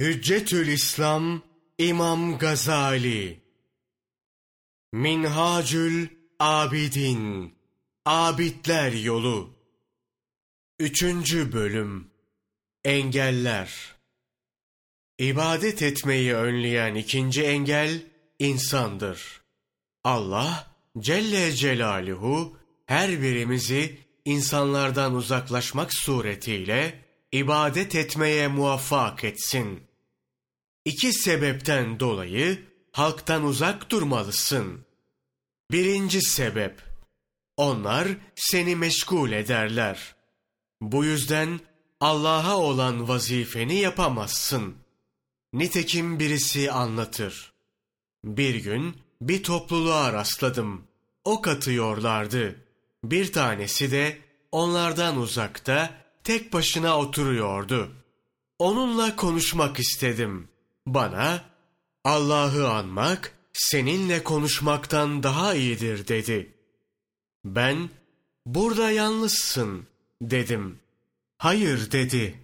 Hüccetül İslam İmam Gazali. Minhacül Abidin Abidler Yolu. Üçüncü Bölüm Engeller. İbadet etmeyi önleyen ikinci engel insandır. Allah Celle Celaluhu her birimizi insanlardan uzaklaşmak suretiyle ibadet etmeye muvaffak etsin. İki sebepten dolayı halktan uzak durmalısın. Birinci sebep, onlar seni meşgul ederler. Bu yüzden Allah'a olan vazifeni yapamazsın. Nitekim birisi anlatır. Bir gün bir topluluğa rastladım. Ok atıyorlardı. Bir tanesi de onlardan uzakta tek başına oturuyordu. Onunla konuşmak istedim. Bana Allah'ı anmak seninle konuşmaktan daha iyidir dedi. Ben burada yalnızsın dedim. Hayır dedi.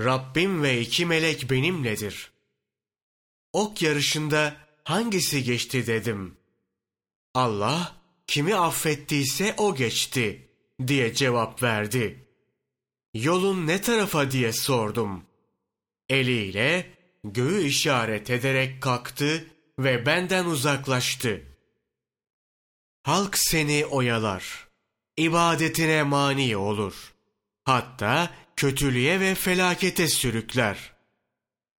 Rabbim ve iki melek benimledir. Ok yarışında hangisi geçti dedim. Allah kimi affettiyse o geçti diye cevap verdi. Yolun ne tarafa diye sordum. Eliyle göğü işaret ederek kalktı ve benden uzaklaştı. Halk seni oyalar. ibadetine mani olur. Hatta kötülüğe ve felakete sürükler.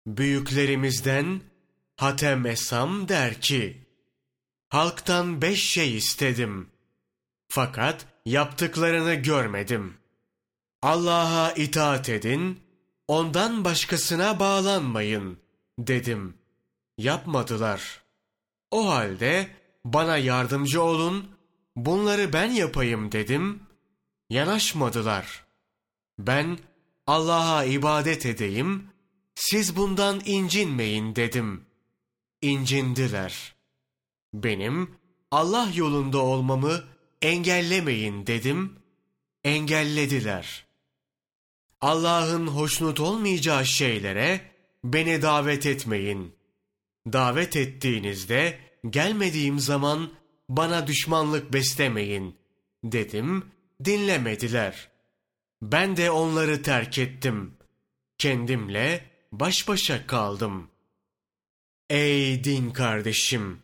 Büyüklerimizden Hatem Esam der ki, Halktan beş şey istedim. Fakat yaptıklarını görmedim. Allah'a itaat edin, ondan başkasına bağlanmayın dedim. Yapmadılar. O halde bana yardımcı olun, bunları ben yapayım dedim. Yanaşmadılar. Ben Allah'a ibadet edeyim, siz bundan incinmeyin dedim. İncindiler. Benim Allah yolunda olmamı engellemeyin dedim. Engellediler.'' Allah'ın hoşnut olmayacağı şeylere beni davet etmeyin. Davet ettiğinizde gelmediğim zaman bana düşmanlık beslemeyin dedim, dinlemediler. Ben de onları terk ettim. Kendimle baş başa kaldım. Ey din kardeşim!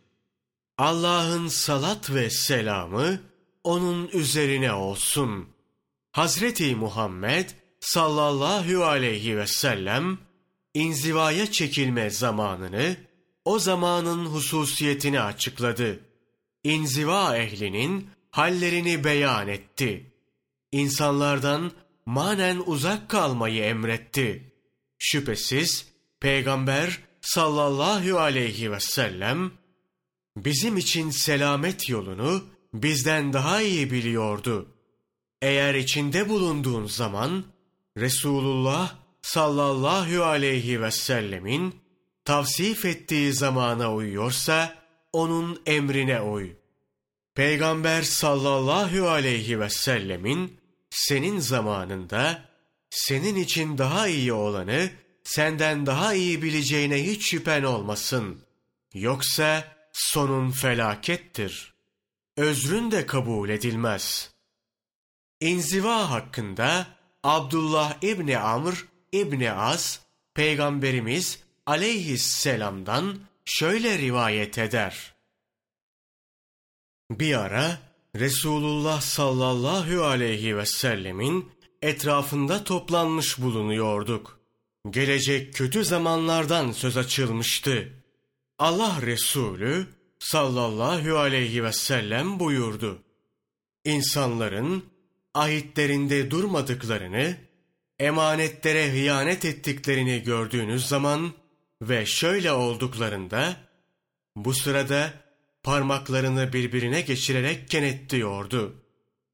Allah'ın salat ve selamı onun üzerine olsun. Hazreti Muhammed sallallahu aleyhi ve sellem inzivaya çekilme zamanını, o zamanın hususiyetini açıkladı. İnziva ehlinin hallerini beyan etti. İnsanlardan manen uzak kalmayı emretti. Şüphesiz Peygamber sallallahu aleyhi ve sellem bizim için selamet yolunu bizden daha iyi biliyordu. Eğer içinde bulunduğun zaman Resulullah sallallahu aleyhi ve sellemin tavsif ettiği zamana uyuyorsa onun emrine uy. Peygamber sallallahu aleyhi ve sellemin senin zamanında senin için daha iyi olanı senden daha iyi bileceğine hiç şüphen olmasın. Yoksa sonun felakettir. Özrün de kabul edilmez. İnziva hakkında Abdullah İbni Amr İbni As, Peygamberimiz aleyhisselamdan şöyle rivayet eder. Bir ara Resulullah sallallahu aleyhi ve sellemin etrafında toplanmış bulunuyorduk. Gelecek kötü zamanlardan söz açılmıştı. Allah Resulü sallallahu aleyhi ve sellem buyurdu. İnsanların ahitlerinde durmadıklarını, emanetlere hıyanet ettiklerini gördüğünüz zaman ve şöyle olduklarında, bu sırada parmaklarını birbirine geçirerek kenetliyordu.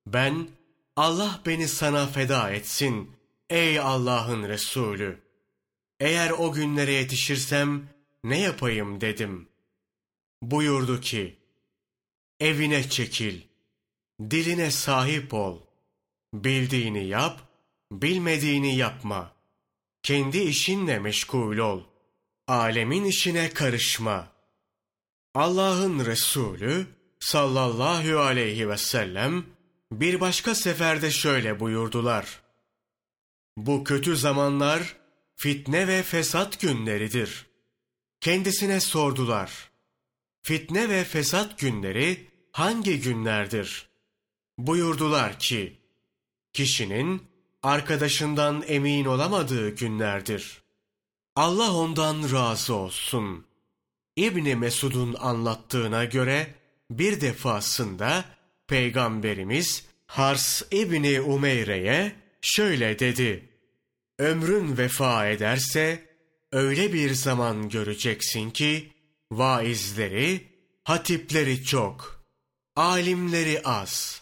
Ben, Allah beni sana feda etsin, ey Allah'ın Resulü. Eğer o günlere yetişirsem ne yapayım dedim. Buyurdu ki, evine çekil, diline sahip ol.'' Bildiğini yap, bilmediğini yapma. Kendi işinle meşgul ol. alemin işine karışma. Allah'ın Resulü sallallahu aleyhi ve sellem bir başka seferde şöyle buyurdular. Bu kötü zamanlar fitne ve fesat günleridir. Kendisine sordular. Fitne ve fesat günleri hangi günlerdir? Buyurdular ki, kişinin arkadaşından emin olamadığı günlerdir. Allah ondan razı olsun. İbni Mesud'un anlattığına göre bir defasında Peygamberimiz Hars İbni Umeyre'ye şöyle dedi. Ömrün vefa ederse öyle bir zaman göreceksin ki vaizleri, hatipleri çok, alimleri az,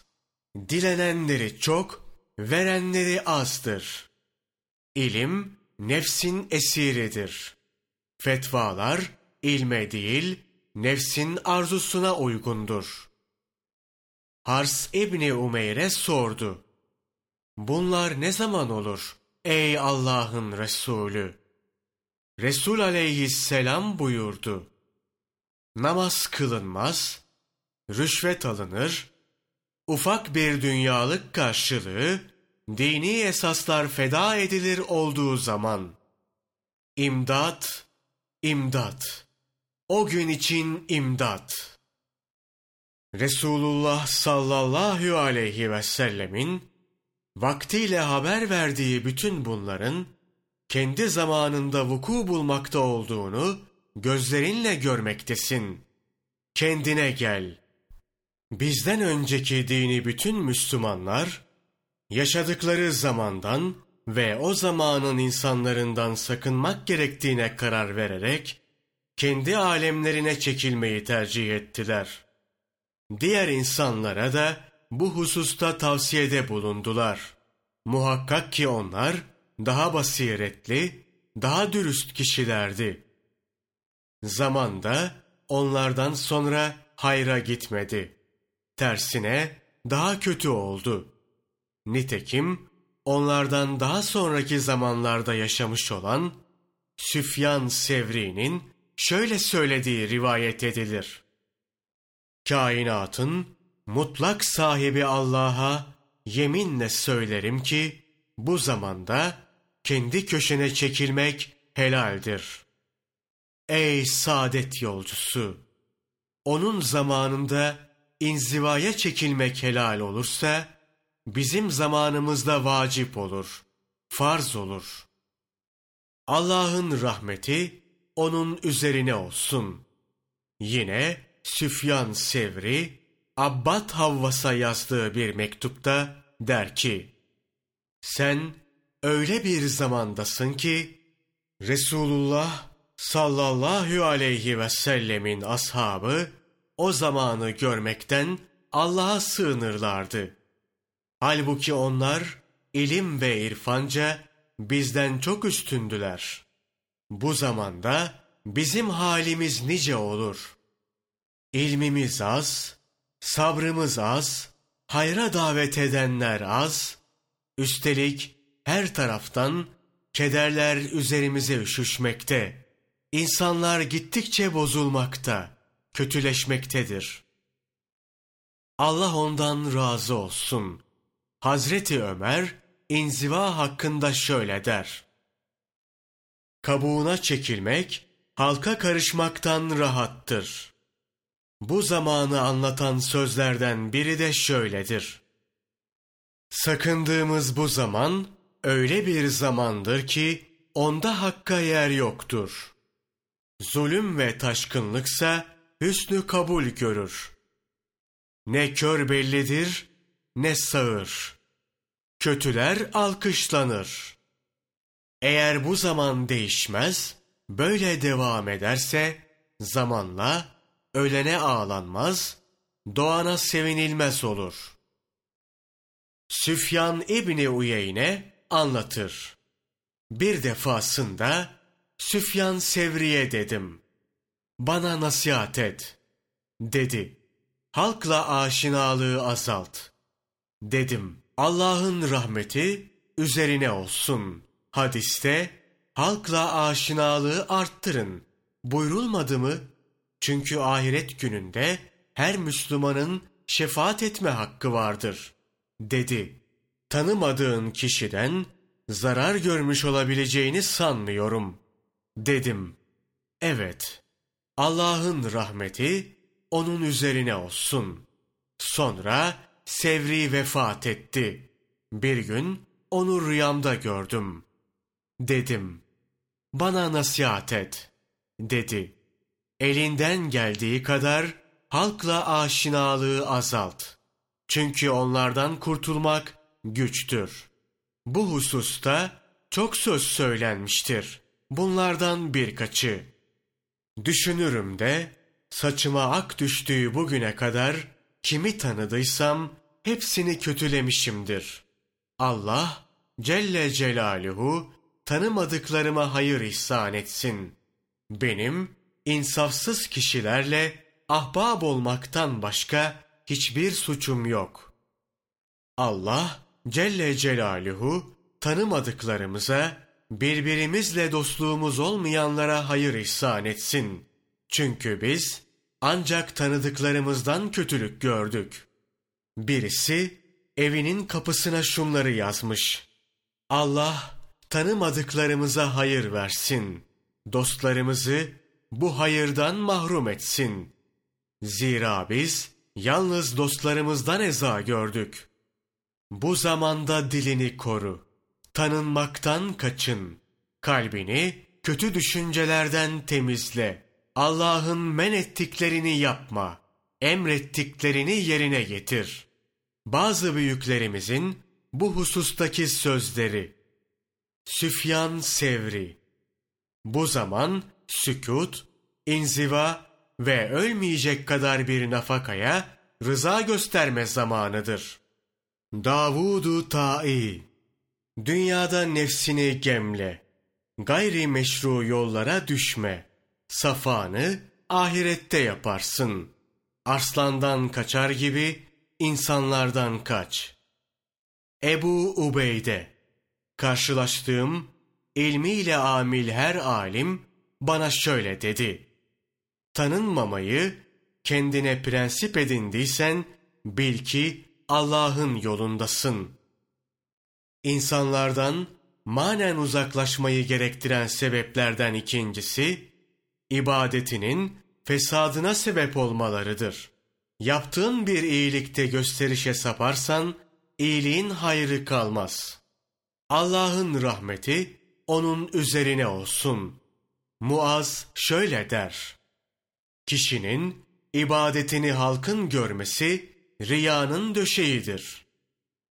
dilenenleri çok, verenleri azdır. İlim nefsin esiridir. Fetvalar ilme değil, nefsin arzusuna uygundur. Hars İbni Umeyre sordu. Bunlar ne zaman olur ey Allah'ın Resulü? Resul aleyhisselam buyurdu. Namaz kılınmaz, rüşvet alınır, ufak bir dünyalık karşılığı, dini esaslar feda edilir olduğu zaman, imdat, imdat, o gün için imdat. Resulullah sallallahu aleyhi ve sellemin vaktiyle haber verdiği bütün bunların kendi zamanında vuku bulmakta olduğunu gözlerinle görmektesin. Kendine gel. Bizden önceki dini bütün Müslümanlar yaşadıkları zamandan ve o zamanın insanlarından sakınmak gerektiğine karar vererek kendi alemlerine çekilmeyi tercih ettiler. Diğer insanlara da bu hususta tavsiyede bulundular. Muhakkak ki onlar daha basiretli, daha dürüst kişilerdi. Zamanda onlardan sonra hayra gitmedi. Tersine daha kötü oldu. Nitekim onlardan daha sonraki zamanlarda yaşamış olan Süfyan Sevri'nin şöyle söylediği rivayet edilir. Kainatın mutlak sahibi Allah'a yeminle söylerim ki bu zamanda kendi köşene çekilmek helaldir. Ey saadet yolcusu! Onun zamanında inzivaya çekilmek helal olursa, bizim zamanımızda vacip olur, farz olur. Allah'ın rahmeti onun üzerine olsun. Yine Süfyan Sevri, Abbad Havvas'a yazdığı bir mektupta der ki, Sen öyle bir zamandasın ki, Resulullah sallallahu aleyhi ve sellemin ashabı o zamanı görmekten Allah'a sığınırlardı. Halbuki onlar ilim ve irfanca bizden çok üstündüler. Bu zamanda bizim halimiz nice olur. İlmimiz az, sabrımız az, hayra davet edenler az, üstelik her taraftan kederler üzerimize üşüşmekte. İnsanlar gittikçe bozulmakta, kötüleşmektedir. Allah ondan razı olsun. Hazreti Ömer, inziva hakkında şöyle der. Kabuğuna çekilmek, halka karışmaktan rahattır. Bu zamanı anlatan sözlerden biri de şöyledir. Sakındığımız bu zaman öyle bir zamandır ki onda hakka yer yoktur. Zulüm ve taşkınlıksa hüsnü kabul görür. Ne kör bellidir ne sağır. Kötüler alkışlanır. Eğer bu zaman değişmez, böyle devam ederse zamanla ölene ağlanmaz, doğana sevinilmez olur. Süfyan İbni Uyeyne anlatır. Bir defasında Süfyan Sevri'ye dedim. Bana nasihat et. Dedi. Halkla aşinalığı azalt. Dedim. Allah'ın rahmeti üzerine olsun. Hadiste halkla aşinalığı arttırın. Buyrulmadı mı? Çünkü ahiret gününde her Müslümanın şefaat etme hakkı vardır, dedi. Tanımadığın kişiden zarar görmüş olabileceğini sanmıyorum, dedim. Evet, Allah'ın rahmeti onun üzerine olsun. Sonra Sevri vefat etti. Bir gün onu rüyamda gördüm. Dedim, bana nasihat et, dedi. Elinden geldiği kadar halkla aşinalığı azalt. Çünkü onlardan kurtulmak güçtür. Bu hususta çok söz söylenmiştir. Bunlardan birkaçı. Düşünürüm de saçıma ak düştüğü bugüne kadar kimi tanıdıysam hepsini kötülemişimdir. Allah Celle Celaluhu tanımadıklarıma hayır ihsan etsin. Benim insafsız kişilerle ahbab olmaktan başka hiçbir suçum yok. Allah Celle Celaluhu tanımadıklarımıza, birbirimizle dostluğumuz olmayanlara hayır ihsan etsin. Çünkü biz ancak tanıdıklarımızdan kötülük gördük. Birisi evinin kapısına şunları yazmış. Allah tanımadıklarımıza hayır versin. Dostlarımızı bu hayırdan mahrum etsin. Zira biz yalnız dostlarımızdan eza gördük. Bu zamanda dilini koru. Tanınmaktan kaçın. Kalbini kötü düşüncelerden temizle. Allah'ın men ettiklerini yapma. Emrettiklerini yerine getir. Bazı büyüklerimizin bu husustaki sözleri. Süfyan Sevri Bu zaman sükut, inziva ve ölmeyecek kadar bir nafakaya rıza gösterme zamanıdır. Davudu Ta'i Dünyada nefsini gemle. Gayri meşru yollara düşme. Safanı ahirette yaparsın. Arslandan kaçar gibi insanlardan kaç. Ebu Ubeyde Karşılaştığım ilmiyle amil her alim bana şöyle dedi. Tanınmamayı kendine prensip edindiysen bil ki Allah'ın yolundasın. İnsanlardan manen uzaklaşmayı gerektiren sebeplerden ikincisi, ibadetinin fesadına sebep olmalarıdır. Yaptığın bir iyilikte gösterişe saparsan, iyiliğin hayrı kalmaz. Allah'ın rahmeti onun üzerine olsun. Muaz şöyle der. Kişinin ibadetini halkın görmesi riyanın döşeğidir.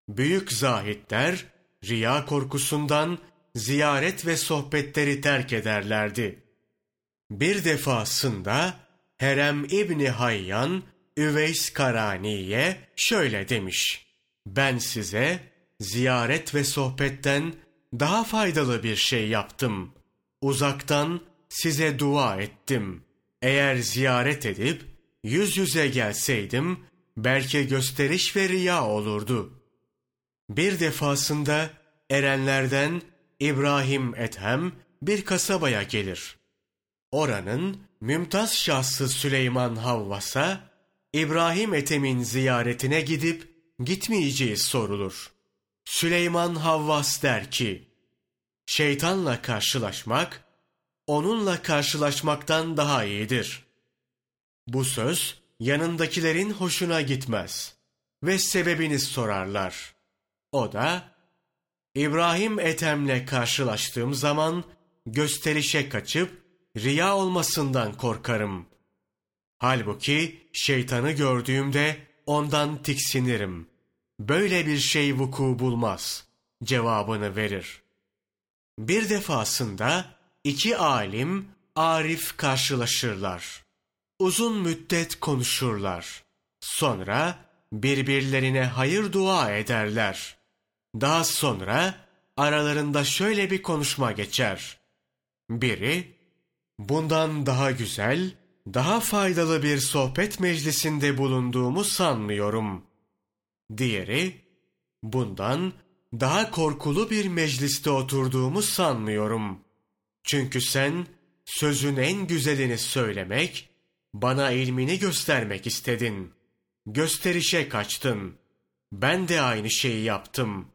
Büyük zahitler riya korkusundan ziyaret ve sohbetleri terk ederlerdi. Bir defasında Herem İbni Hayyan Üveys Karani'ye şöyle demiş. Ben size ziyaret ve sohbetten daha faydalı bir şey yaptım. Uzaktan size dua ettim. Eğer ziyaret edip yüz yüze gelseydim belki gösteriş ve riya olurdu. Bir defasında erenlerden İbrahim Ethem bir kasabaya gelir. Oranın mümtaz şahsı Süleyman Havvas'a İbrahim Ethem'in ziyaretine gidip gitmeyeceği sorulur. Süleyman Havvas der ki, şeytanla karşılaşmak, onunla karşılaşmaktan daha iyidir. Bu söz yanındakilerin hoşuna gitmez ve sebebini sorarlar. O da, İbrahim Ethem'le karşılaştığım zaman gösterişe kaçıp riya olmasından korkarım. Halbuki şeytanı gördüğümde ondan tiksinirim. Böyle bir şey vuku bulmaz cevabını verir. Bir defasında iki alim arif karşılaşırlar. Uzun müddet konuşurlar. Sonra birbirlerine hayır dua ederler. Daha sonra aralarında şöyle bir konuşma geçer. Biri, bundan daha güzel, daha faydalı bir sohbet meclisinde bulunduğumu sanmıyorum. Diğeri, bundan daha korkulu bir mecliste oturduğumu sanmıyorum. Çünkü sen sözün en güzelini söylemek, bana ilmini göstermek istedin. Gösterişe kaçtın. Ben de aynı şeyi yaptım.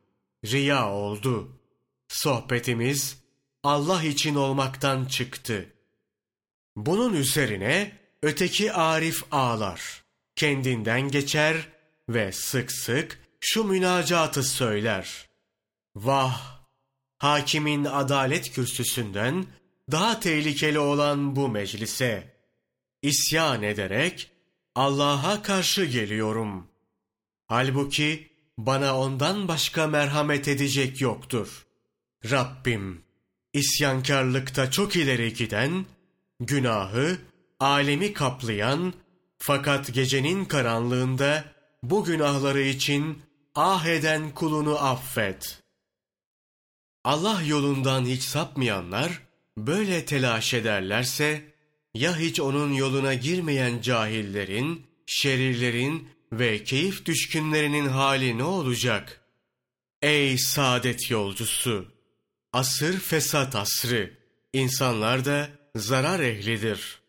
Riya oldu. Sohbetimiz Allah için olmaktan çıktı. Bunun üzerine öteki Arif ağlar. Kendinden geçer ve sık sık şu münacatı söyler. Vah! Hakimin adalet kürsüsünden daha tehlikeli olan bu meclise. İsyan ederek Allah'a karşı geliyorum. Halbuki bana ondan başka merhamet edecek yoktur. Rabbim, isyankarlıkta çok ileri giden, günahı, alemi kaplayan, fakat gecenin karanlığında bu günahları için ah eden kulunu affet. Allah yolundan hiç sapmayanlar, böyle telaş ederlerse, ya hiç onun yoluna girmeyen cahillerin, şerirlerin ve keyif düşkünlerinin hali ne olacak? Ey saadet yolcusu! Asır fesat asrı, insanlar da zarar ehlidir.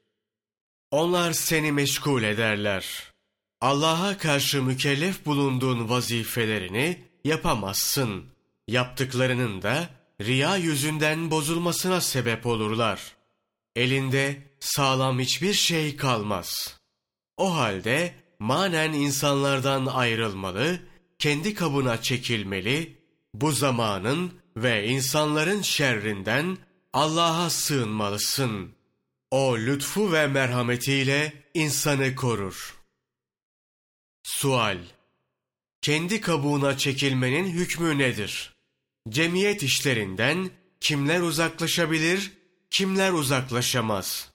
Onlar seni meşgul ederler. Allah'a karşı mükellef bulunduğun vazifelerini yapamazsın. Yaptıklarının da riya yüzünden bozulmasına sebep olurlar. Elinde sağlam hiçbir şey kalmaz. O halde manen insanlardan ayrılmalı, kendi kabına çekilmeli, bu zamanın ve insanların şerrinden Allah'a sığınmalısın. O lütfu ve merhametiyle insanı korur. Sual Kendi kabuğuna çekilmenin hükmü nedir? Cemiyet işlerinden kimler uzaklaşabilir, kimler uzaklaşamaz?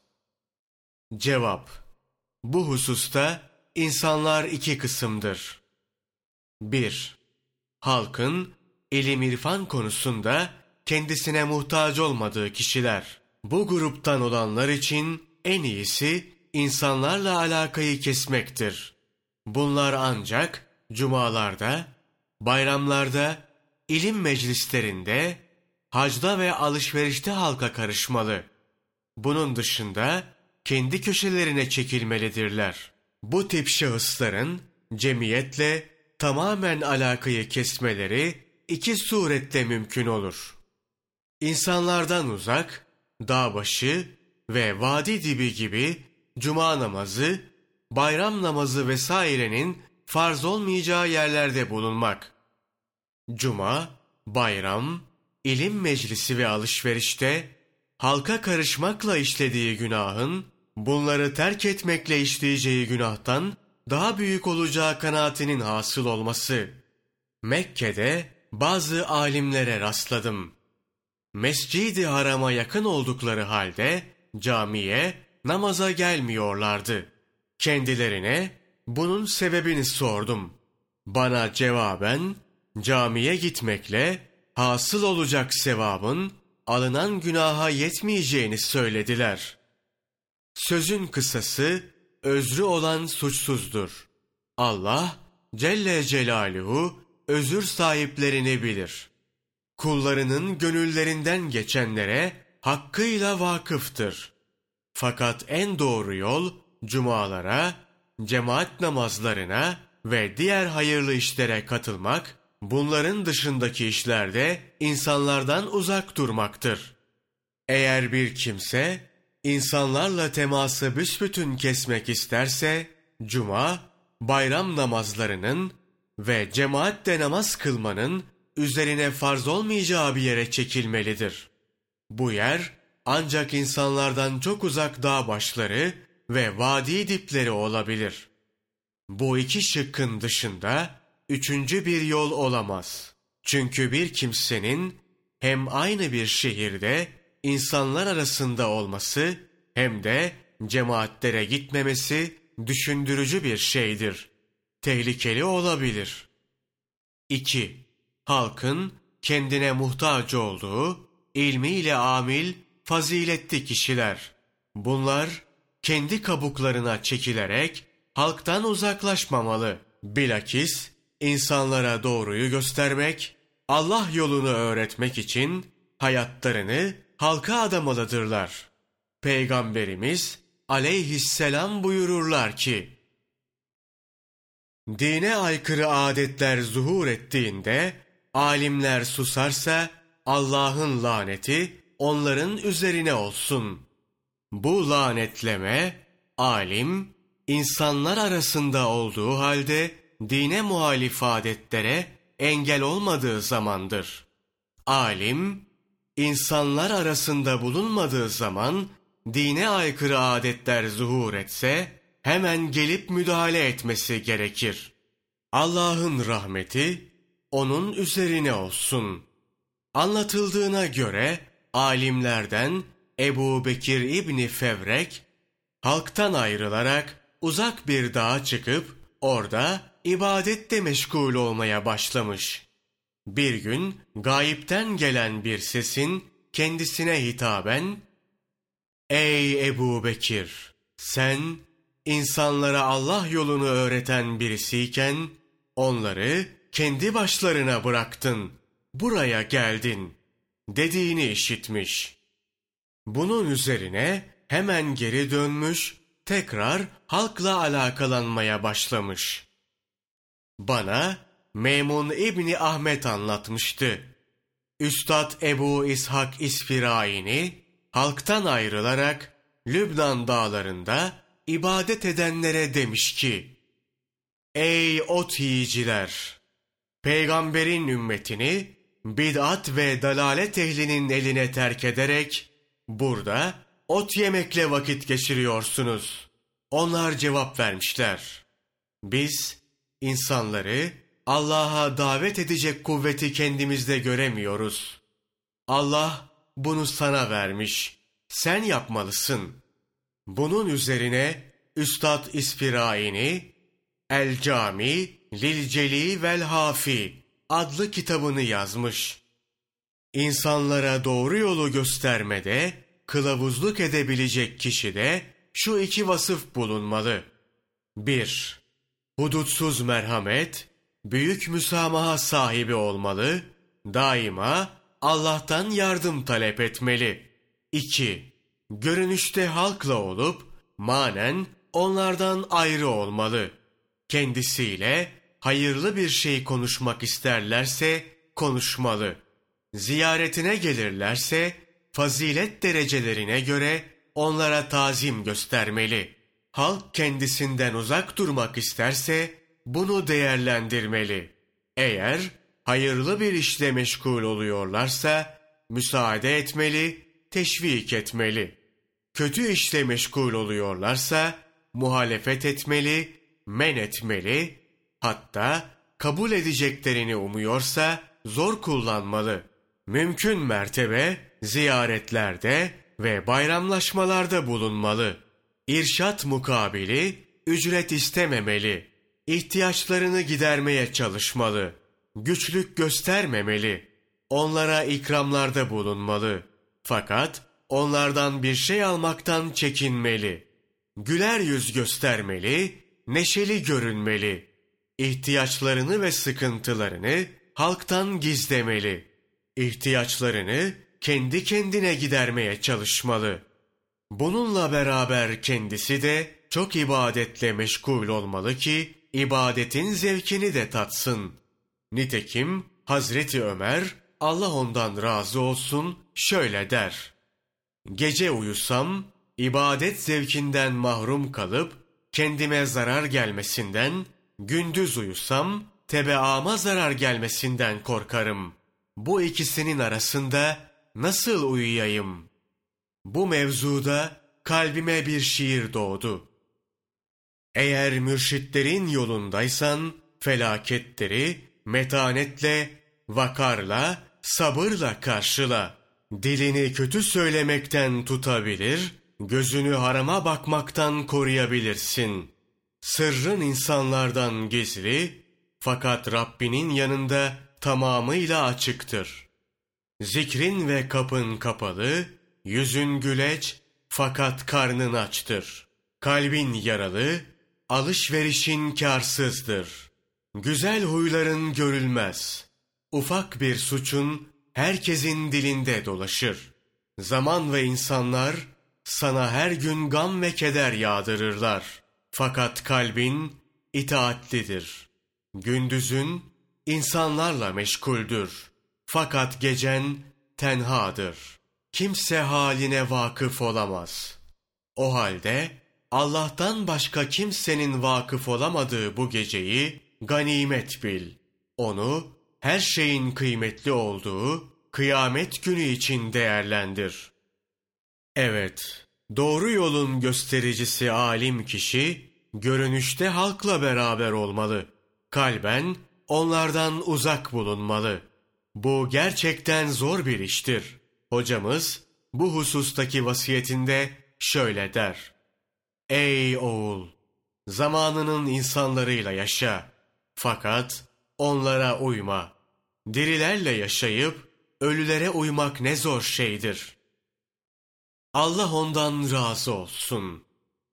Cevap Bu hususta insanlar iki kısımdır. 1. Halkın ilim irfan konusunda kendisine muhtaç olmadığı kişiler. Bu gruptan olanlar için en iyisi insanlarla alakayı kesmektir. Bunlar ancak cumalarda, bayramlarda, ilim meclislerinde, hacda ve alışverişte halka karışmalı. Bunun dışında kendi köşelerine çekilmelidirler. Bu tip şahısların cemiyetle tamamen alakayı kesmeleri iki surette mümkün olur. İnsanlardan uzak, dağ başı ve vadi dibi gibi cuma namazı, bayram namazı vesairenin farz olmayacağı yerlerde bulunmak. Cuma, bayram, ilim meclisi ve alışverişte halka karışmakla işlediği günahın bunları terk etmekle işleyeceği günahtan daha büyük olacağı kanaatinin hasıl olması. Mekke'de bazı alimlere rastladım. Mescid-i Haram'a yakın oldukları halde camiye namaza gelmiyorlardı. Kendilerine bunun sebebini sordum. Bana cevaben camiye gitmekle hasıl olacak sevabın alınan günaha yetmeyeceğini söylediler. Sözün kısası özrü olan suçsuzdur. Allah Celle Celaluhu özür sahiplerini bilir. Kullarının gönüllerinden geçenlere hakkıyla vakıftır. Fakat en doğru yol cumalara, cemaat namazlarına ve diğer hayırlı işlere katılmak, bunların dışındaki işlerde insanlardan uzak durmaktır. Eğer bir kimse insanlarla teması büsbütün kesmek isterse, cuma, bayram namazlarının ve cemaatle namaz kılmanın üzerine farz olmayacağı bir yere çekilmelidir. Bu yer ancak insanlardan çok uzak dağ başları ve vadi dipleri olabilir. Bu iki şıkkın dışında üçüncü bir yol olamaz. Çünkü bir kimsenin hem aynı bir şehirde insanlar arasında olması hem de cemaatlere gitmemesi düşündürücü bir şeydir. Tehlikeli olabilir. 2. Halkın kendine muhtaç olduğu, ilmiyle amil, faziletli kişiler. Bunlar kendi kabuklarına çekilerek halktan uzaklaşmamalı. Bilakis insanlara doğruyu göstermek, Allah yolunu öğretmek için hayatlarını halka adamalıdırlar. Peygamberimiz aleyhisselam buyururlar ki, Dine aykırı adetler zuhur ettiğinde, alimler susarsa, Allah'ın laneti onların üzerine olsun. Bu lanetleme, alim, insanlar arasında olduğu halde, dine muhalif adetlere engel olmadığı zamandır. Alim, insanlar arasında bulunmadığı zaman, dine aykırı adetler zuhur etse, hemen gelip müdahale etmesi gerekir. Allah'ın rahmeti onun üzerine olsun. Anlatıldığına göre alimlerden Ebu Bekir İbni Fevrek halktan ayrılarak uzak bir dağa çıkıp orada ibadette meşgul olmaya başlamış. Bir gün gayipten gelen bir sesin kendisine hitaben Ey Ebu Bekir! Sen insanlara Allah yolunu öğreten birisiyken onları kendi başlarına bıraktın, buraya geldin dediğini işitmiş. Bunun üzerine hemen geri dönmüş, tekrar halkla alakalanmaya başlamış. Bana Memun İbni Ahmet anlatmıştı. Üstad Ebu İshak İsfiraini halktan ayrılarak Lübnan dağlarında ibadet edenlere demiş ki, Ey ot yiyiciler! Peygamberin ümmetini bid'at ve dalalet ehlinin eline terk ederek burada ot yemekle vakit geçiriyorsunuz. Onlar cevap vermişler. Biz insanları Allah'a davet edecek kuvveti kendimizde göremiyoruz. Allah bunu sana vermiş. Sen yapmalısın. Bunun üzerine Üstad İsfiraini El Cami Lil Celi Vel Hafi adlı kitabını yazmış. İnsanlara doğru yolu göstermede kılavuzluk edebilecek kişide şu iki vasıf bulunmalı. 1. Hudutsuz merhamet, büyük müsamaha sahibi olmalı, daima Allah'tan yardım talep etmeli. 2. Görünüşte halkla olup, manen onlardan ayrı olmalı. Kendisiyle hayırlı bir şey konuşmak isterlerse konuşmalı. Ziyaretine gelirlerse fazilet derecelerine göre onlara tazim göstermeli. Halk kendisinden uzak durmak isterse bunu değerlendirmeli. Eğer hayırlı bir işle meşgul oluyorlarsa müsaade etmeli, teşvik etmeli. Kötü işle meşgul oluyorlarsa muhalefet etmeli, men etmeli, hatta kabul edeceklerini umuyorsa zor kullanmalı. Mümkün mertebe ziyaretlerde ve bayramlaşmalarda bulunmalı. İrşat mukabili ücret istememeli. İhtiyaçlarını gidermeye çalışmalı. Güçlük göstermemeli. Onlara ikramlarda bulunmalı. Fakat onlardan bir şey almaktan çekinmeli. Güler yüz göstermeli, neşeli görünmeli. İhtiyaçlarını ve sıkıntılarını halktan gizlemeli. İhtiyaçlarını kendi kendine gidermeye çalışmalı. Bununla beraber kendisi de çok ibadetle meşgul olmalı ki ibadetin zevkini de tatsın. Nitekim Hazreti Ömer Allah ondan razı olsun şöyle der. Gece uyusam ibadet zevkinden mahrum kalıp kendime zarar gelmesinden, gündüz uyusam tebeama zarar gelmesinden korkarım. Bu ikisinin arasında nasıl uyuyayım? Bu mevzuda kalbime bir şiir doğdu. Eğer mürşitlerin yolundaysan felaketleri metanetle, vakarla, sabırla karşıla. Dilini kötü söylemekten tutabilir, gözünü harama bakmaktan koruyabilirsin. Sırrın insanlardan gizli, fakat Rabbinin yanında tamamıyla açıktır. Zikrin ve kapın kapalı, yüzün güleç, fakat karnın açtır. Kalbin yaralı, alışverişin karsızdır. Güzel huyların görülmez. Ufak bir suçun herkesin dilinde dolaşır. Zaman ve insanlar sana her gün gam ve keder yağdırırlar. Fakat kalbin itaatlidir. Gündüzün insanlarla meşguldür. Fakat gecen tenhadır. Kimse haline vakıf olamaz. O halde Allah'tan başka kimsenin vakıf olamadığı bu geceyi ganimet bil. Onu her şeyin kıymetli olduğu kıyamet günü için değerlendir. Evet, doğru yolun göstericisi alim kişi, görünüşte halkla beraber olmalı. Kalben onlardan uzak bulunmalı. Bu gerçekten zor bir iştir. Hocamız bu husustaki vasiyetinde şöyle der. Ey oğul! Zamanının insanlarıyla yaşa. Fakat onlara uyma. Dirilerle yaşayıp ölülere uymak ne zor şeydir. Allah ondan razı olsun.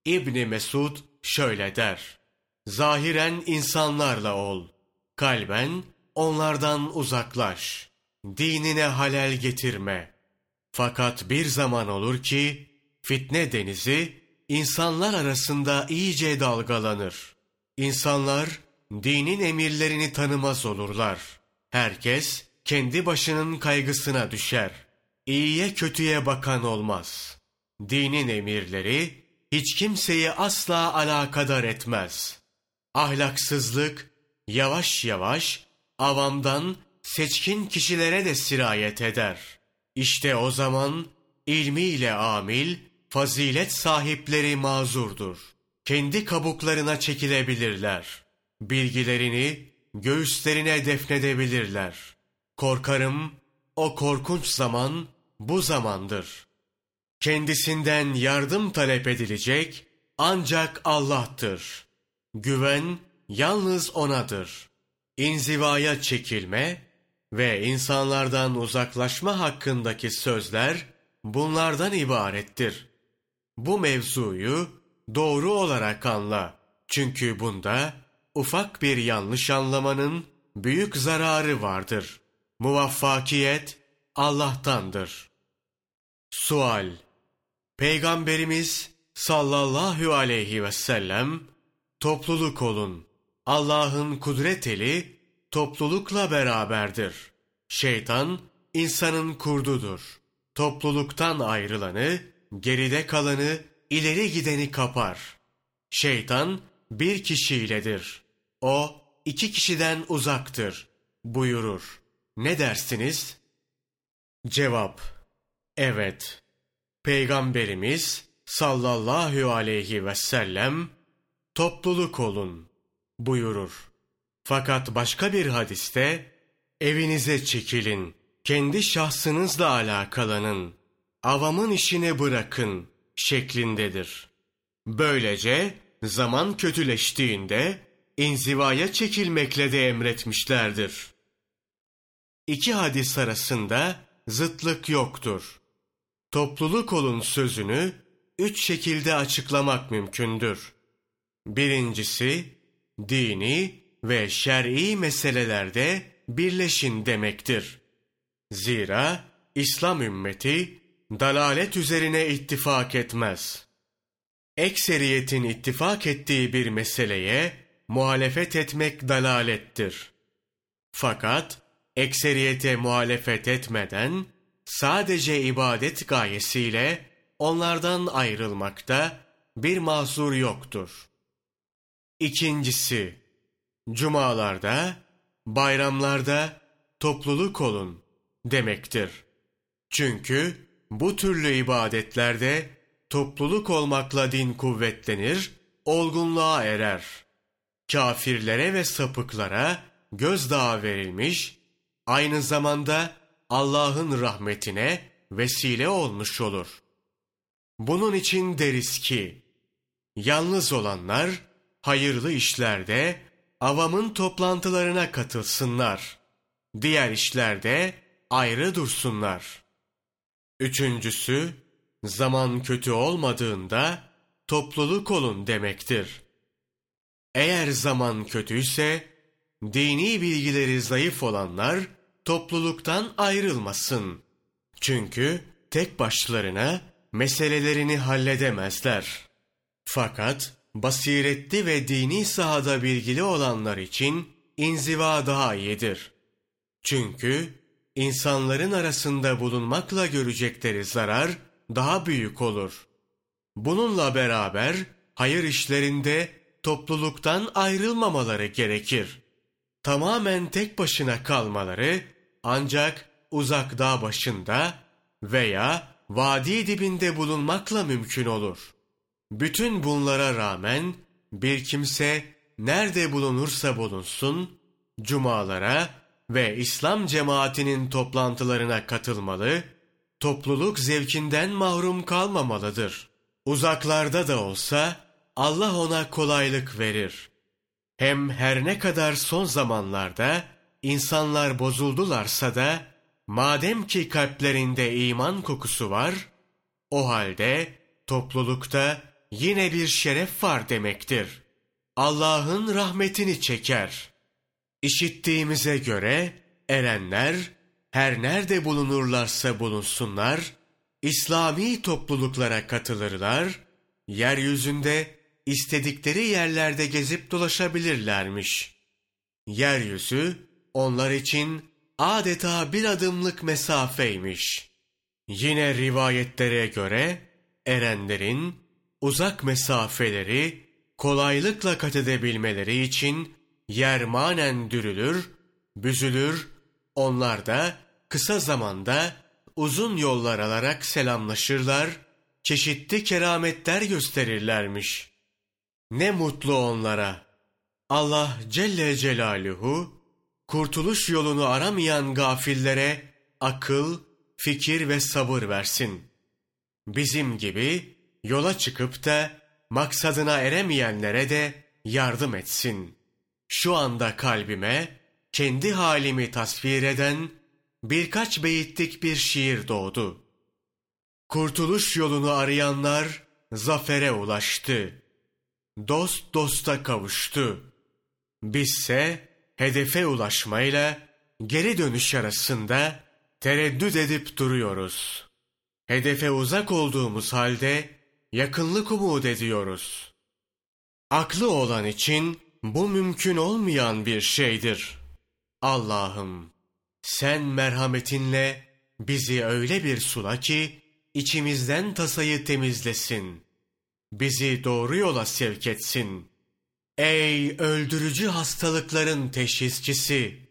İbni Mesud şöyle der. Zahiren insanlarla ol. Kalben onlardan uzaklaş. Dinine halel getirme. Fakat bir zaman olur ki fitne denizi insanlar arasında iyice dalgalanır. İnsanlar dinin emirlerini tanımaz olurlar. Herkes kendi başının kaygısına düşer. İyiye kötüye bakan olmaz. Dinin emirleri hiç kimseyi asla alakadar etmez. Ahlaksızlık yavaş yavaş avamdan seçkin kişilere de sirayet eder. İşte o zaman ilmiyle amil, fazilet sahipleri mazurdur. Kendi kabuklarına çekilebilirler. Bilgilerini göğüslerine defnedebilirler. Korkarım o korkunç zaman bu zamandır. Kendisinden yardım talep edilecek ancak Allah'tır. Güven yalnız O'nadır. İnzivaya çekilme ve insanlardan uzaklaşma hakkındaki sözler bunlardan ibarettir. Bu mevzuyu doğru olarak anla. Çünkü bunda ufak bir yanlış anlamanın büyük zararı vardır. Muvaffakiyet Allah'tandır. Sual Peygamberimiz sallallahu aleyhi ve sellem topluluk olun. Allah'ın kudret eli toplulukla beraberdir. Şeytan insanın kurdudur. Topluluktan ayrılanı, geride kalanı, ileri gideni kapar. Şeytan bir kişiyledir. O iki kişiden uzaktır buyurur. Ne dersiniz? Cevap Evet. Peygamberimiz sallallahu aleyhi ve sellem topluluk olun buyurur. Fakat başka bir hadiste evinize çekilin, kendi şahsınızla alakalanın, avamın işine bırakın şeklindedir. Böylece zaman kötüleştiğinde inzivaya çekilmekle de emretmişlerdir. İki hadis arasında zıtlık yoktur. Topluluk olun sözünü üç şekilde açıklamak mümkündür. Birincisi, dini ve şer'i meselelerde birleşin demektir. Zira İslam ümmeti dalalet üzerine ittifak etmez. Ekseriyetin ittifak ettiği bir meseleye muhalefet etmek dalalettir. Fakat ekseriyete muhalefet etmeden sadece ibadet gayesiyle onlardan ayrılmakta bir mahzur yoktur. İkincisi, cumalarda, bayramlarda topluluk olun demektir. Çünkü bu türlü ibadetlerde topluluk olmakla din kuvvetlenir, olgunluğa erer. Kafirlere ve sapıklara gözdağı verilmiş, aynı zamanda Allah'ın rahmetine vesile olmuş olur. Bunun için deriz ki, yalnız olanlar hayırlı işlerde avamın toplantılarına katılsınlar. Diğer işlerde ayrı dursunlar. Üçüncüsü, zaman kötü olmadığında topluluk olun demektir. Eğer zaman kötüyse, dini bilgileri zayıf olanlar topluluktan ayrılmasın. Çünkü tek başlarına meselelerini halledemezler. Fakat basiretli ve dini sahada bilgili olanlar için inziva daha iyidir. Çünkü insanların arasında bulunmakla görecekleri zarar daha büyük olur. Bununla beraber hayır işlerinde topluluktan ayrılmamaları gerekir. Tamamen tek başına kalmaları ancak uzak dağ başında veya vadi dibinde bulunmakla mümkün olur. Bütün bunlara rağmen bir kimse nerede bulunursa bulunsun, cumalara ve İslam cemaatinin toplantılarına katılmalı, topluluk zevkinden mahrum kalmamalıdır. Uzaklarda da olsa Allah ona kolaylık verir. Hem her ne kadar son zamanlarda insanlar bozuldularsa da madem ki kalplerinde iman kokusu var, o halde toplulukta yine bir şeref var demektir. Allah'ın rahmetini çeker. İşittiğimize göre erenler her nerede bulunurlarsa bulunsunlar, İslami topluluklara katılırlar, yeryüzünde istedikleri yerlerde gezip dolaşabilirlermiş. Yeryüzü onlar için adeta bir adımlık mesafeymiş. Yine rivayetlere göre erenlerin uzak mesafeleri kolaylıkla kat edebilmeleri için yer manen dürülür, büzülür, onlar da kısa zamanda uzun yollar alarak selamlaşırlar, çeşitli kerametler gösterirlermiş. Ne mutlu onlara. Allah Celle Celaluhu, kurtuluş yolunu aramayan gafillere akıl, fikir ve sabır versin. Bizim gibi yola çıkıp da maksadına eremeyenlere de yardım etsin. Şu anda kalbime kendi halimi tasvir eden birkaç beyitlik bir şiir doğdu. Kurtuluş yolunu arayanlar zafere ulaştı. Dost dosta kavuştu. Bizse hedefe ulaşmayla geri dönüş arasında tereddüt edip duruyoruz. Hedefe uzak olduğumuz halde yakınlık umut ediyoruz. Aklı olan için bu mümkün olmayan bir şeydir. Allah'ım sen merhametinle bizi öyle bir sula ki içimizden tasayı temizlesin. Bizi doğru yola sevk etsin. Ey öldürücü hastalıkların teşhisçisi!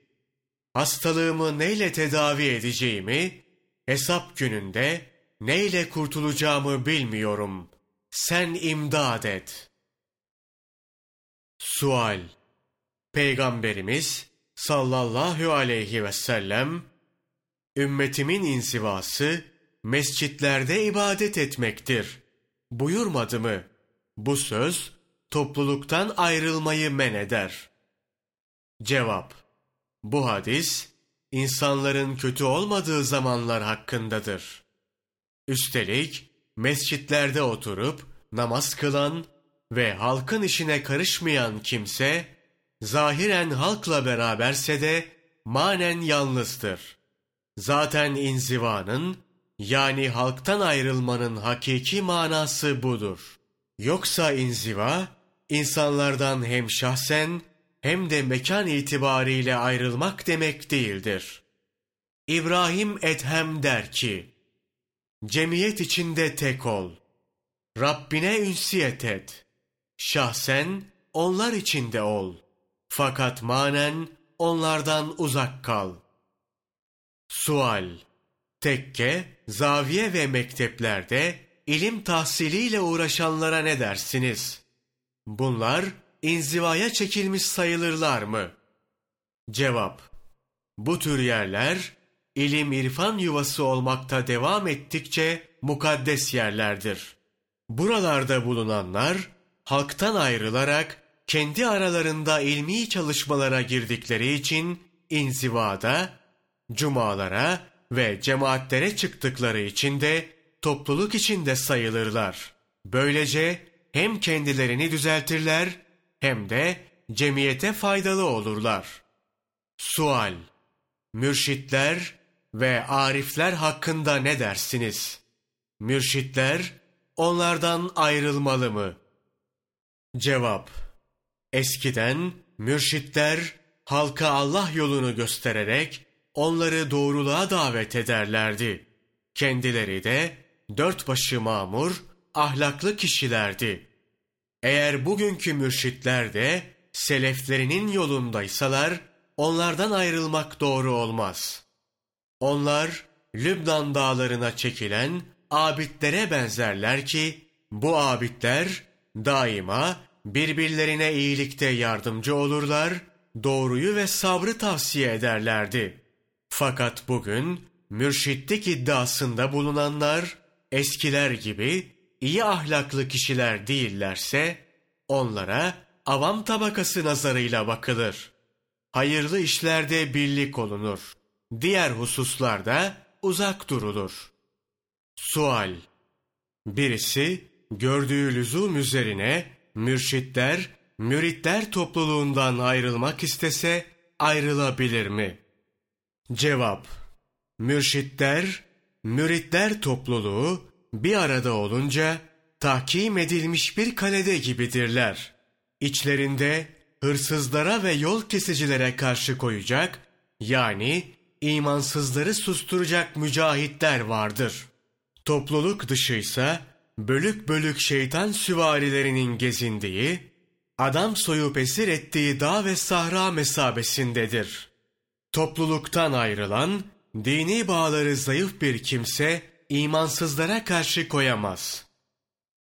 Hastalığımı neyle tedavi edeceğimi, hesap gününde neyle kurtulacağımı bilmiyorum. Sen imdad et. Sual Peygamberimiz sallallahu aleyhi ve sellem, ümmetimin insivası mescitlerde ibadet etmektir. Buyurmadı mı? Bu söz topluluktan ayrılmayı men eder. Cevap Bu hadis insanların kötü olmadığı zamanlar hakkındadır. Üstelik mescitlerde oturup namaz kılan ve halkın işine karışmayan kimse, zahiren halkla beraberse de manen yalnızdır. Zaten inzivanın yani halktan ayrılmanın hakiki manası budur. Yoksa inziva, insanlardan hem şahsen hem de mekan itibariyle ayrılmak demek değildir. İbrahim Edhem der ki, Cemiyet içinde tek ol. Rabbine ünsiyet et. Şahsen onlar içinde ol. Fakat manen onlardan uzak kal. Sual Tekke, zaviye ve mekteplerde ilim tahsiliyle uğraşanlara ne dersiniz? Bunlar inzivaya çekilmiş sayılırlar mı? Cevap Bu tür yerler ilim irfan yuvası olmakta devam ettikçe mukaddes yerlerdir. Buralarda bulunanlar halktan ayrılarak kendi aralarında ilmi çalışmalara girdikleri için inzivada, cumalara ve cemaatlere çıktıkları için de topluluk içinde sayılırlar. Böylece hem kendilerini düzeltirler hem de cemiyete faydalı olurlar. Sual Mürşitler ve arifler hakkında ne dersiniz? Mürşitler onlardan ayrılmalı mı? Cevap Eskiden mürşitler halka Allah yolunu göstererek onları doğruluğa davet ederlerdi. Kendileri de dört başı mamur, ahlaklı kişilerdi. Eğer bugünkü mürşitler de seleflerinin yolundaysalar, onlardan ayrılmak doğru olmaz. Onlar Lübnan dağlarına çekilen abidlere benzerler ki, bu abidler daima birbirlerine iyilikte yardımcı olurlar, doğruyu ve sabrı tavsiye ederlerdi. Fakat bugün mürşitlik iddiasında bulunanlar eskiler gibi iyi ahlaklı kişiler değillerse onlara avam tabakası nazarıyla bakılır. Hayırlı işlerde birlik olunur. Diğer hususlarda uzak durulur. Sual Birisi gördüğü lüzum üzerine mürşitler, müritler topluluğundan ayrılmak istese ayrılabilir mi? Cevap Mürşitler, müritler topluluğu bir arada olunca tahkim edilmiş bir kalede gibidirler. İçlerinde hırsızlara ve yol kesicilere karşı koyacak, yani imansızları susturacak mücahitler vardır. Topluluk dışıysa bölük bölük şeytan süvarilerinin gezindiği, adam soyup esir ettiği dağ ve sahra mesabesindedir. Topluluktan ayrılan, dini bağları zayıf bir kimse, imansızlara karşı koyamaz.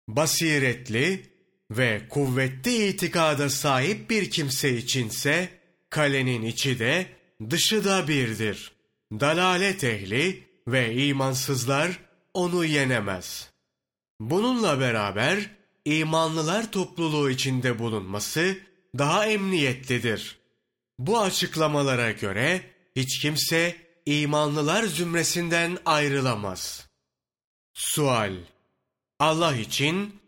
Basiretli ve kuvvetli itikada sahip bir kimse içinse, kalenin içi de dışı da birdir. Dalalet ehli ve imansızlar onu yenemez.'' Bununla beraber imanlılar topluluğu içinde bulunması daha emniyetlidir. Bu açıklamalara göre hiç kimse imanlılar zümresinden ayrılamaz. Sual Allah için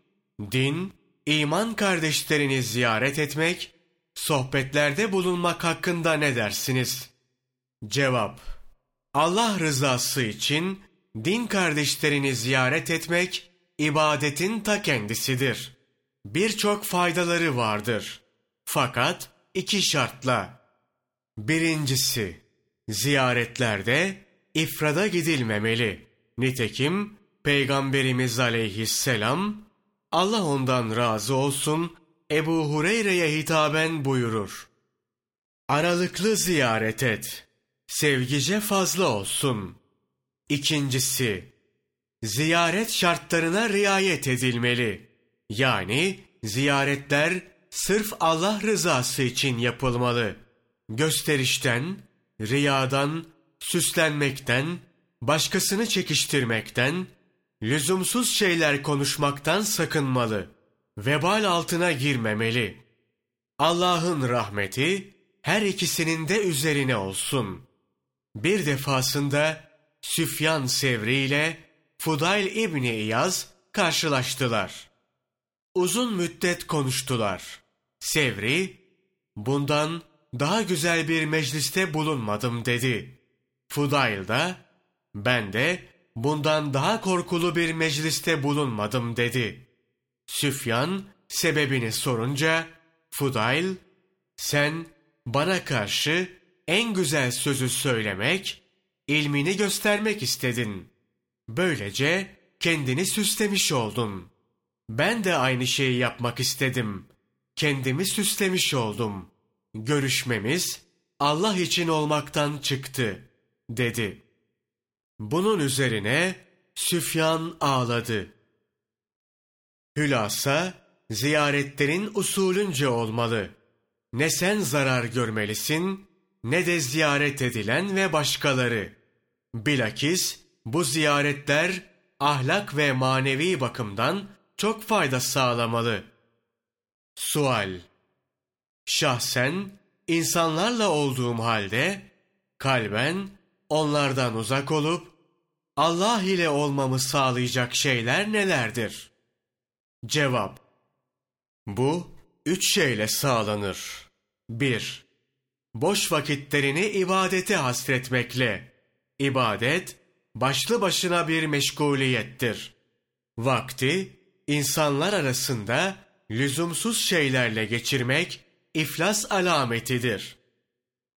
din, iman kardeşlerini ziyaret etmek, sohbetlerde bulunmak hakkında ne dersiniz? Cevap Allah rızası için din kardeşlerini ziyaret etmek ibadetin ta kendisidir. Birçok faydaları vardır. Fakat iki şartla. Birincisi, ziyaretlerde ifrada gidilmemeli. Nitekim Peygamberimiz aleyhisselam, Allah ondan razı olsun, Ebu Hureyre'ye hitaben buyurur. Aralıklı ziyaret et. Sevgice fazla olsun. İkincisi, ziyaret şartlarına riayet edilmeli. Yani ziyaretler sırf Allah rızası için yapılmalı. Gösterişten, riyadan, süslenmekten, başkasını çekiştirmekten, lüzumsuz şeyler konuşmaktan sakınmalı. Vebal altına girmemeli. Allah'ın rahmeti her ikisinin de üzerine olsun. Bir defasında Süfyan Sevri ile Fudayl İbni İyaz karşılaştılar. Uzun müddet konuştular. Sevri, bundan daha güzel bir mecliste bulunmadım dedi. Fudayl da, ben de bundan daha korkulu bir mecliste bulunmadım dedi. Süfyan sebebini sorunca, Fudayl, sen bana karşı en güzel sözü söylemek, ilmini göstermek istedin. Böylece kendini süslemiş oldun. Ben de aynı şeyi yapmak istedim. Kendimi süslemiş oldum. Görüşmemiz Allah için olmaktan çıktı, dedi. Bunun üzerine Süfyan ağladı. Hülasa, ziyaretlerin usulünce olmalı. Ne sen zarar görmelisin, ne de ziyaret edilen ve başkaları. Bilakis bu ziyaretler ahlak ve manevi bakımdan çok fayda sağlamalı. Sual Şahsen insanlarla olduğum halde kalben onlardan uzak olup Allah ile olmamı sağlayacak şeyler nelerdir? Cevap Bu üç şeyle sağlanır. 1. Boş vakitlerini ibadete hasretmekle. ibadet başlı başına bir meşguliyettir. Vakti insanlar arasında lüzumsuz şeylerle geçirmek iflas alametidir.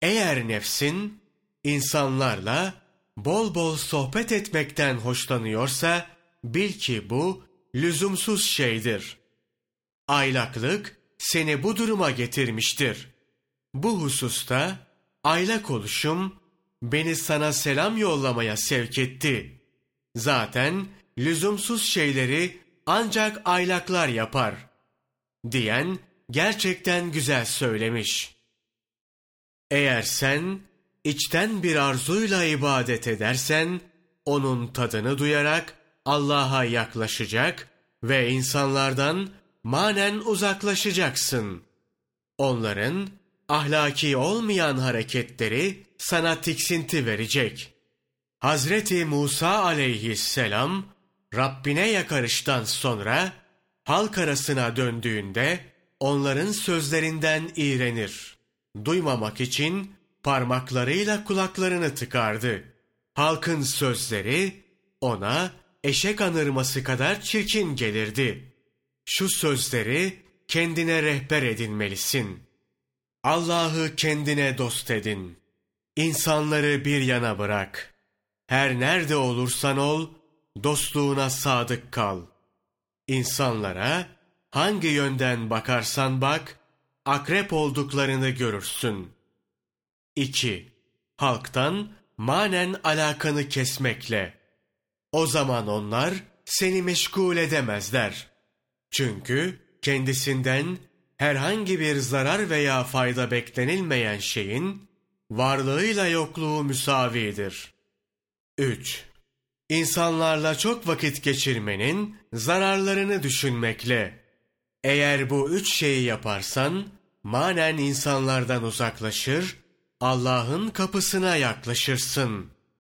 Eğer nefsin insanlarla bol bol sohbet etmekten hoşlanıyorsa bil ki bu lüzumsuz şeydir. Aylaklık seni bu duruma getirmiştir. Bu hususta aylak oluşum beni sana selam yollamaya sevk etti. Zaten lüzumsuz şeyleri ancak aylaklar yapar. Diyen gerçekten güzel söylemiş. Eğer sen içten bir arzuyla ibadet edersen, onun tadını duyarak Allah'a yaklaşacak ve insanlardan manen uzaklaşacaksın. Onların ahlaki olmayan hareketleri sana tiksinti verecek. Hazreti Musa aleyhisselam Rabbine yakarıştan sonra halk arasına döndüğünde onların sözlerinden iğrenir. Duymamak için parmaklarıyla kulaklarını tıkardı. Halkın sözleri ona eşek anırması kadar çirkin gelirdi. Şu sözleri kendine rehber edinmelisin. Allah'ı kendine dost edin. İnsanları bir yana bırak. Her nerede olursan ol, dostluğuna sadık kal. İnsanlara hangi yönden bakarsan bak, akrep olduklarını görürsün. 2. Halktan manen alakanı kesmekle. O zaman onlar seni meşgul edemezler. Çünkü kendisinden herhangi bir zarar veya fayda beklenilmeyen şeyin varlığıyla yokluğu müsavidir. 3. İnsanlarla çok vakit geçirmenin zararlarını düşünmekle. Eğer bu üç şeyi yaparsan, manen insanlardan uzaklaşır, Allah'ın kapısına yaklaşırsın.''